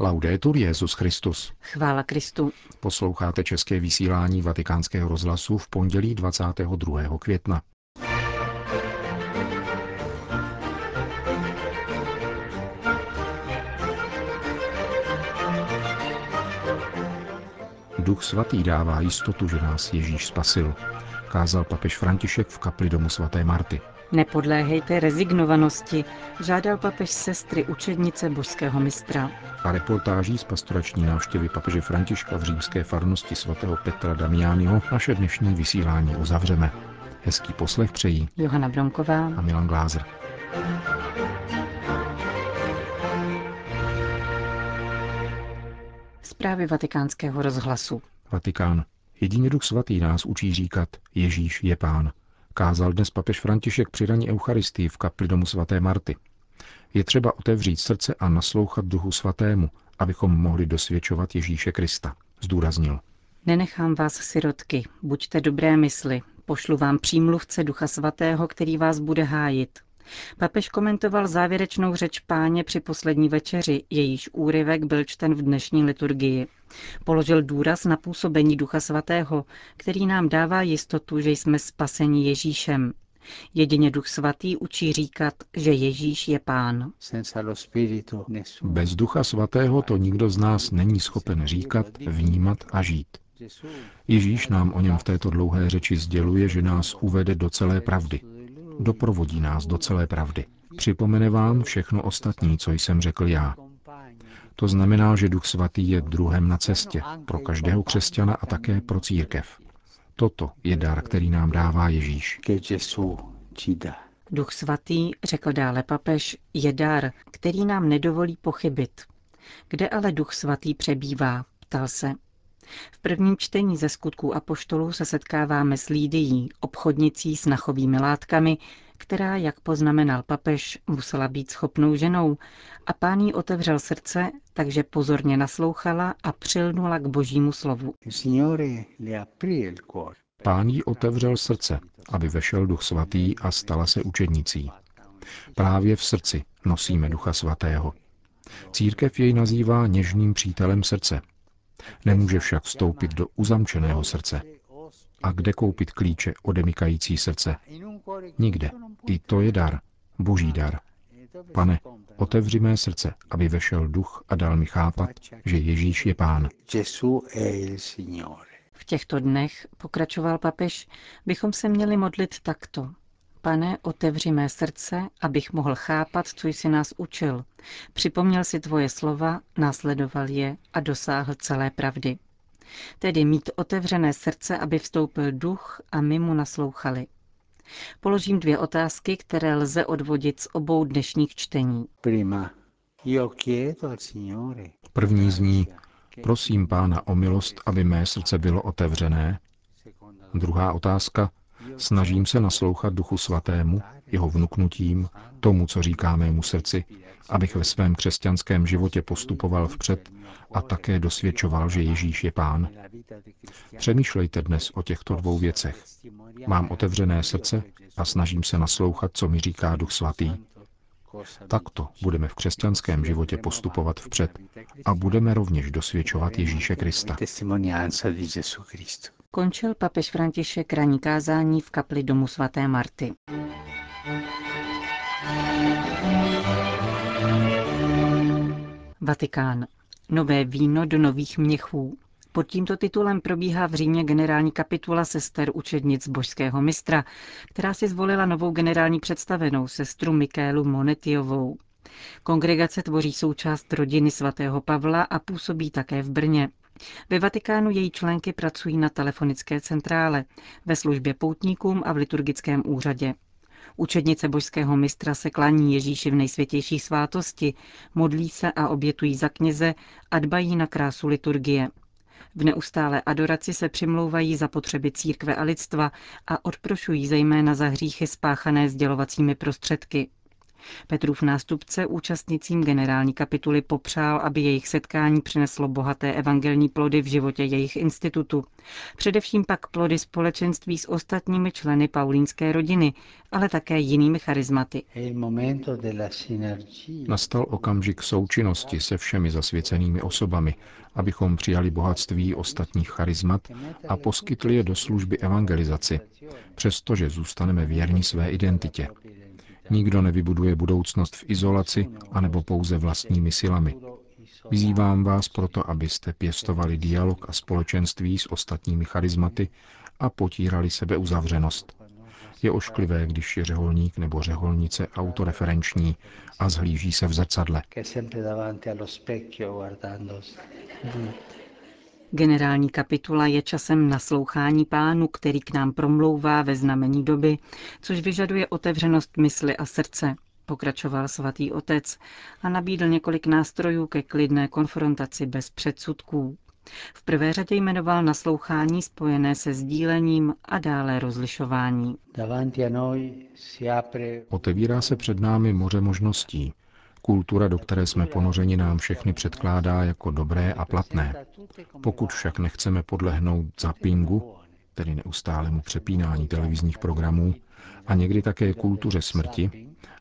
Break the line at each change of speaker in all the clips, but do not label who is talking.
Laudetur Jezus Christus.
Chvála Kristu.
Posloucháte české vysílání Vatikánského rozhlasu v pondělí 22. května. Duch svatý dává jistotu, že nás Ježíš spasil, kázal papež František v kapli domu svaté Marty.
Nepodléhejte rezignovanosti, žádal papež sestry učednice božského mistra.
A reportáží z pastorační návštěvy papeže Františka v římské farnosti svatého Petra Damiányho naše dnešní vysílání uzavřeme. Hezký poslech přejí
Johana Bronková
a Milan Glázer.
Zprávy vatikánského rozhlasu.
Vatikán. Jedině duch svatý nás učí říkat Ježíš je pán kázal dnes papež František při raní Eucharistii v kapli domu svaté Marty. Je třeba otevřít srdce a naslouchat duchu svatému, abychom mohli dosvědčovat Ježíše Krista, zdůraznil.
Nenechám vás sirotky, buďte dobré mysli, pošlu vám přímluvce Ducha Svatého, který vás bude hájit. Papež komentoval závěrečnou řeč páně při poslední večeři, jejíž úryvek byl čten v dnešní liturgii. Položil důraz na působení Ducha Svatého, který nám dává jistotu, že jsme spaseni Ježíšem. Jedině Duch Svatý učí říkat, že Ježíš je Pán.
Bez Ducha Svatého to nikdo z nás není schopen říkat, vnímat a žít. Ježíš nám o něm v této dlouhé řeči sděluje, že nás uvede do celé pravdy. Doprovodí nás do celé pravdy. Připomene vám všechno ostatní, co jsem řekl já. To znamená, že Duch Svatý je druhem na cestě pro každého křesťana a také pro církev. Toto je dar, který nám dává Ježíš.
Duch Svatý, řekl dále papež, je dar, který nám nedovolí pochybit. Kde ale Duch Svatý přebývá? ptal se. V prvním čtení ze skutků apoštolů se setkáváme s Lídií, obchodnicí s nachovými látkami, která, jak poznamenal papež, musela být schopnou ženou a pán jí otevřel srdce, takže pozorně naslouchala a přilnula k božímu slovu.
Pán jí otevřel srdce, aby vešel duch svatý a stala se učednicí. Právě v srdci nosíme ducha svatého. Církev jej nazývá něžným přítelem srdce. Nemůže však vstoupit do uzamčeného srdce. A kde koupit klíče odemykající srdce? Nikde. I to je dar. Boží dar. Pane, otevři mé srdce, aby vešel duch a dal mi chápat, že Ježíš je pán.
V těchto dnech, pokračoval papež, bychom se měli modlit takto. Pane, otevři mé srdce, abych mohl chápat, co jsi nás učil. Připomněl si tvoje slova, následoval je a dosáhl celé pravdy. Tedy mít otevřené srdce, aby vstoupil duch a my mu naslouchali. Položím dvě otázky, které lze odvodit z obou dnešních čtení.
První zní, prosím pána o milost, aby mé srdce bylo otevřené. Druhá otázka, snažím se naslouchat duchu svatému, jeho vnuknutím, tomu, co říká mému srdci, abych ve svém křesťanském životě postupoval vpřed a také dosvědčoval, že Ježíš je pán. Přemýšlejte dnes o těchto dvou věcech. Mám otevřené srdce a snažím se naslouchat, co mi říká Duch Svatý. Takto budeme v křesťanském životě postupovat vpřed a budeme rovněž dosvědčovat Ježíše Krista.
Končil papež František ranní kázání v kapli domu svaté Marty. Vatikán. Nové víno do nových měchů. Pod tímto titulem probíhá v Římě generální kapitula sester učednic božského mistra, která si zvolila novou generální představenou sestru Mikélu Monetiovou. Kongregace tvoří součást rodiny svatého Pavla a působí také v Brně. Ve Vatikánu její členky pracují na telefonické centrále, ve službě poutníkům a v liturgickém úřadě. Učednice božského mistra se klaní Ježíši v nejsvětější svátosti, modlí se a obětují za kněze a dbají na krásu liturgie. V neustále adoraci se přimlouvají za potřeby církve a lidstva a odprošují zejména za hříchy spáchané sdělovacími prostředky. Petrův nástupce účastnicím generální kapituly popřál, aby jejich setkání přineslo bohaté evangelní plody v životě jejich institutu. Především pak plody společenství s ostatními členy paulínské rodiny, ale také jinými charizmaty.
Nastal okamžik součinnosti se všemi zasvěcenými osobami, abychom přijali bohatství ostatních charizmat a poskytli je do služby evangelizaci, přestože zůstaneme věrní své identitě. Nikdo nevybuduje budoucnost v izolaci anebo pouze vlastními silami. Vyzývám vás proto, abyste pěstovali dialog a společenství s ostatními charizmaty a potírali sebeuzavřenost. Je ošklivé, když je řeholník nebo řeholnice autoreferenční a zhlíží se v zrcadle.
Generální kapitula je časem naslouchání pánu, který k nám promlouvá ve znamení doby, což vyžaduje otevřenost mysli a srdce, pokračoval svatý otec a nabídl několik nástrojů ke klidné konfrontaci bez předsudků. V prvé řadě jmenoval naslouchání spojené se sdílením a dále rozlišování.
Otevírá se před námi moře možností, Kultura, do které jsme ponořeni, nám všechny předkládá jako dobré a platné. Pokud však nechceme podlehnout zapingu, tedy neustálému přepínání televizních programů, a někdy také kultuře smrti,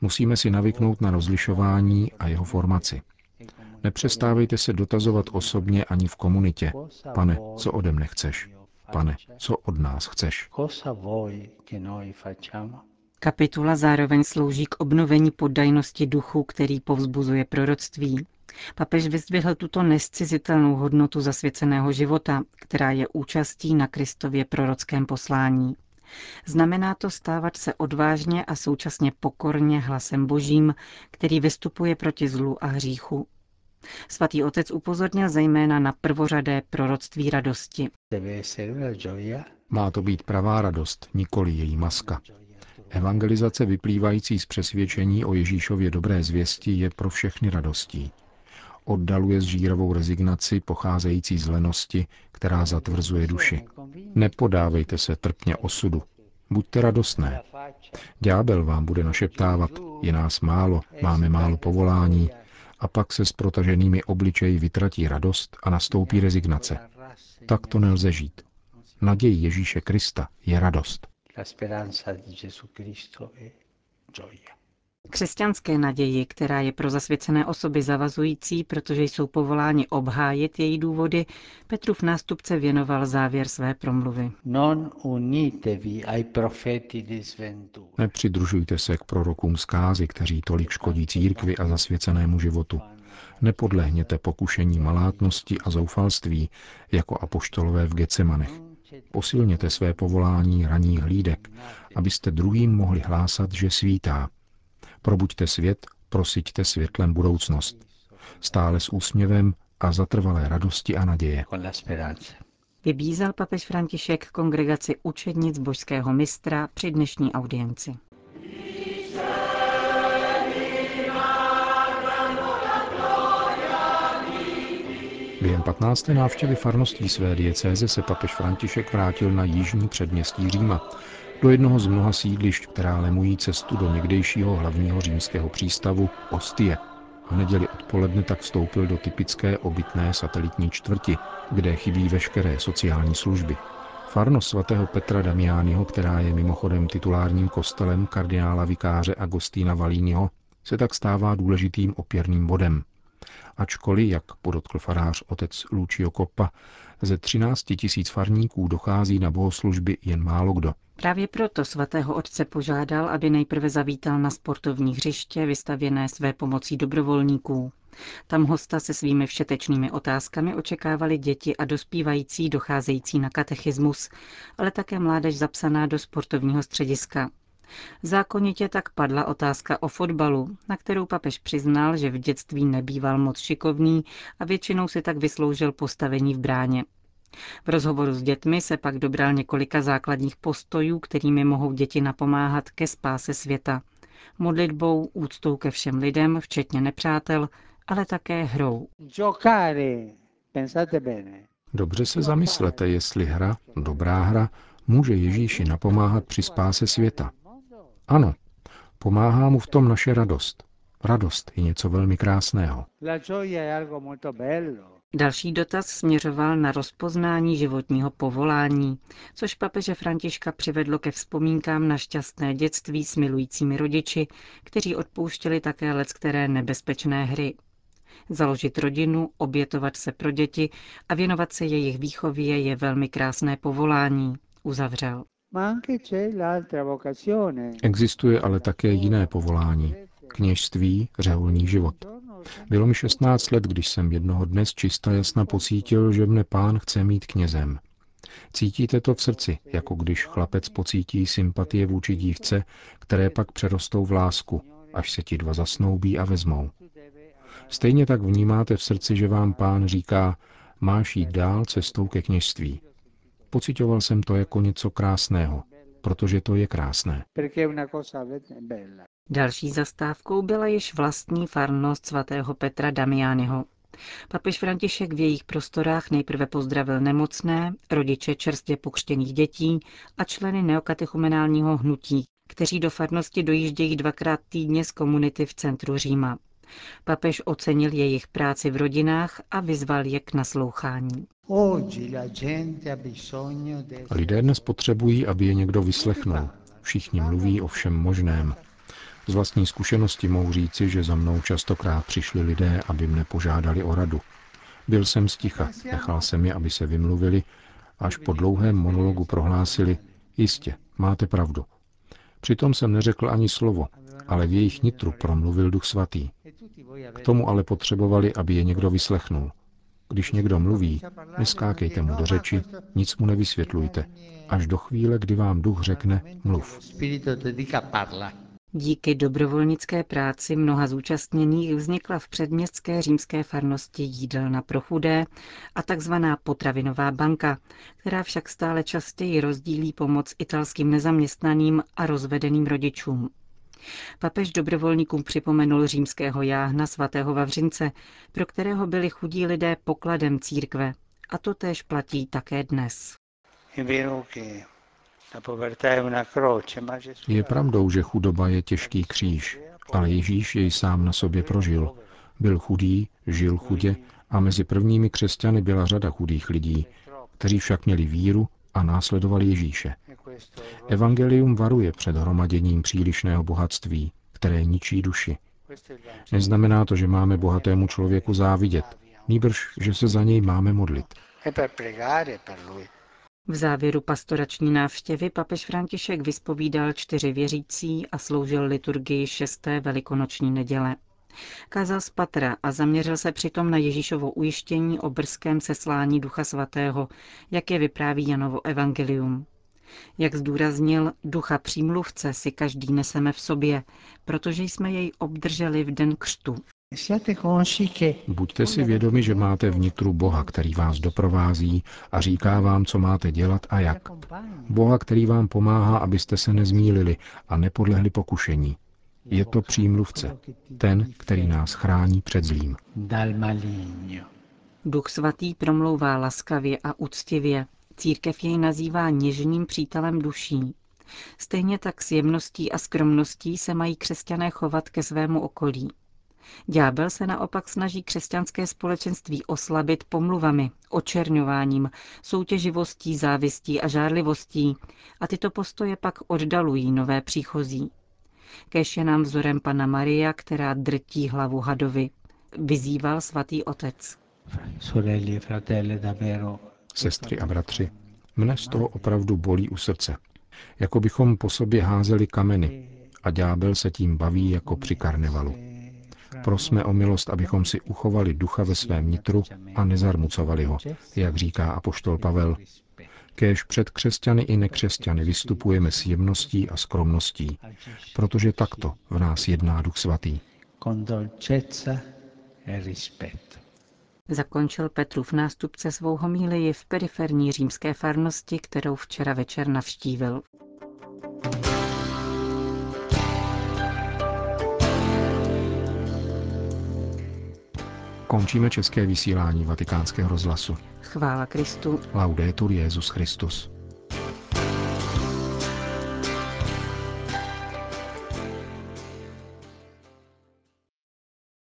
musíme si navyknout na rozlišování a jeho formaci. Nepřestávejte se dotazovat osobně ani v komunitě. Pane, co ode mne chceš? Pane, co od nás chceš?
Kapitula zároveň slouží k obnovení poddajnosti duchu, který povzbuzuje proroctví. Papež vyzdvihl tuto nescizitelnou hodnotu zasvěceného života, která je účastí na Kristově prorockém poslání. Znamená to stávat se odvážně a současně pokorně hlasem božím, který vystupuje proti zlu a hříchu. Svatý otec upozornil zejména na prvořadé proroctví radosti.
Má to být pravá radost, nikoli její maska. Evangelizace vyplývající z přesvědčení o Ježíšově dobré zvěsti je pro všechny radostí. Oddaluje zžírovou rezignaci pocházející z lenosti, která zatvrzuje duši. Nepodávejte se trpně osudu. Buďte radostné. Ďábel vám bude našeptávat, je nás málo, máme málo povolání, a pak se s protaženými obličeji vytratí radost a nastoupí rezignace. Tak to nelze žít. Naděj Ježíše Krista je radost la speranza di Gesù
Cristo è gioia. Křesťanské naději, která je pro zasvěcené osoby zavazující, protože jsou povoláni obhájit její důvody, Petrův nástupce věnoval závěr své promluvy.
Nepřidružujte se k prorokům zkázy, kteří tolik škodí církvi a zasvěcenému životu. Nepodlehněte pokušení malátnosti a zoufalství, jako apoštolové v Gecemanech. Posilněte své povolání raných hlídek, abyste druhým mohli hlásat, že svítá. Probuďte svět, prosiďte světlem budoucnost. Stále s úsměvem a zatrvalé radosti a naděje.
Vybízel papež František kongregaci učednic božského mistra při dnešní audienci.
Během 15. návštěvy farností své diecéze se papež František vrátil na jižní předměstí Říma, do jednoho z mnoha sídlišť, která lemují cestu do někdejšího hlavního římského přístavu Ostie. V neděli odpoledne tak vstoupil do typické obytné satelitní čtvrti, kde chybí veškeré sociální služby. Farnost svatého Petra Damiányho, která je mimochodem titulárním kostelem kardinála vikáře Agostína Valínyho, se tak stává důležitým opěrným bodem ačkoliv, jak podotkl farář otec Lucio Coppa, ze 13 tisíc farníků dochází na bohoslužby jen málo kdo.
Právě proto svatého otce požádal, aby nejprve zavítal na sportovní hřiště vystavěné své pomocí dobrovolníků. Tam hosta se svými všetečnými otázkami očekávali děti a dospívající docházející na katechismus, ale také mládež zapsaná do sportovního střediska. Zákonitě tak padla otázka o fotbalu, na kterou papež přiznal, že v dětství nebýval moc šikovný a většinou si tak vysloužil postavení v bráně. V rozhovoru s dětmi se pak dobral několika základních postojů, kterými mohou děti napomáhat ke spáse světa. Modlitbou, úctou ke všem lidem, včetně nepřátel, ale také hrou.
Dobře se zamyslete, jestli hra, dobrá hra, může Ježíši napomáhat při spáse světa. Ano, Pomáhá mu v tom naše radost. Radost je něco velmi krásného.
Další dotaz směřoval na rozpoznání životního povolání, což papeže Františka přivedlo ke vzpomínkám na šťastné dětství s milujícími rodiči, kteří odpouštěli také leckteré nebezpečné hry. Založit rodinu, obětovat se pro děti a věnovat se jejich výchově je velmi krásné povolání, uzavřel.
Existuje ale také jiné povolání. Kněžství, řeholní život. Bylo mi 16 let, když jsem jednoho dne čista jasna pocítil, že mne pán chce mít knězem. Cítíte to v srdci, jako když chlapec pocítí sympatie vůči dívce, které pak přerostou v lásku, až se ti dva zasnoubí a vezmou. Stejně tak vnímáte v srdci, že vám pán říká, máš jít dál cestou ke kněžství. Pocitoval jsem to jako něco krásného, protože to je krásné.
Další zastávkou byla již vlastní farnost svatého Petra Damiányho. Papež František v jejich prostorách nejprve pozdravil nemocné, rodiče čerstvě pokřtěných dětí a členy neokatechumenálního hnutí, kteří do farnosti dojíždějí dvakrát týdně z komunity v centru Říma. Papež ocenil jejich práci v rodinách a vyzval je k naslouchání.
Lidé dnes potřebují, aby je někdo vyslechnul. Všichni mluví o všem možném. Z vlastní zkušenosti mohu říci, že za mnou častokrát přišli lidé, aby mne požádali o radu. Byl jsem sticha, nechal jsem je, aby se vymluvili, až po dlouhém monologu prohlásili, jistě, máte pravdu. Přitom jsem neřekl ani slovo, ale v jejich nitru promluvil Duch Svatý. K tomu ale potřebovali, aby je někdo vyslechnul. Když někdo mluví, neskákejte mu do řeči, nic mu nevysvětlujte, až do chvíle, kdy vám duch řekne mluv.
Díky dobrovolnické práci mnoha zúčastněných vznikla v předměstské římské farnosti jídelna pro chudé a takzvaná potravinová banka, která však stále častěji rozdílí pomoc italským nezaměstnaným a rozvedeným rodičům. Papež dobrovolníkům připomenul římského jáhna svatého Vavřince, pro kterého byli chudí lidé pokladem církve. A to též platí také dnes.
Je pravdou, že chudoba je těžký kříž, ale Ježíš jej sám na sobě prožil. Byl chudý, žil chudě a mezi prvními křesťany byla řada chudých lidí, kteří však měli víru a následovali Ježíše. Evangelium varuje před hromaděním přílišného bohatství, které ničí duši. Neznamená to, že máme bohatému člověku závidět, nýbrž, že se za něj máme modlit.
V závěru pastorační návštěvy papež František vyspovídal čtyři věřící a sloužil liturgii šesté velikonoční neděle. Kázal z patra a zaměřil se přitom na Ježíšovo ujištění o brzkém seslání Ducha Svatého, jak je vypráví Janovo evangelium. Jak zdůraznil, ducha přímluvce si každý neseme v sobě, protože jsme jej obdrželi v den křtu.
Buďte si vědomi, že máte vnitru Boha, který vás doprovází a říká vám, co máte dělat a jak. Boha, který vám pomáhá, abyste se nezmílili a nepodlehli pokušení. Je to přímluvce, ten, který nás chrání před zlým.
Duch svatý promlouvá laskavě a úctivě. Církev jej nazývá něžným přítelem duší. Stejně tak s jemností a skromností se mají křesťané chovat ke svému okolí. Ďábel se naopak snaží křesťanské společenství oslabit pomluvami, očerňováním, soutěživostí, závistí a žárlivostí a tyto postoje pak oddalují nové příchozí. Kež je nám vzorem Pana Maria, která drtí hlavu hadovi, vyzýval svatý otec.
Sestry a bratři, mne z toho opravdu bolí u srdce. Jako bychom po sobě házeli kameny a ďábel se tím baví jako při karnevalu. Prosme o milost, abychom si uchovali ducha ve svém nitru a nezarmucovali ho, jak říká apoštol Pavel. Kéž před křesťany i nekřesťany vystupujeme s jemností a skromností, protože takto v nás jedná Duch Svatý. E
Zakončil Petrův nástupce svou homílii v periferní římské farnosti, kterou včera večer navštívil.
Končíme české vysílání vatikánského rozhlasu.
Chvála Kristu.
Laudetur Jezus Christus.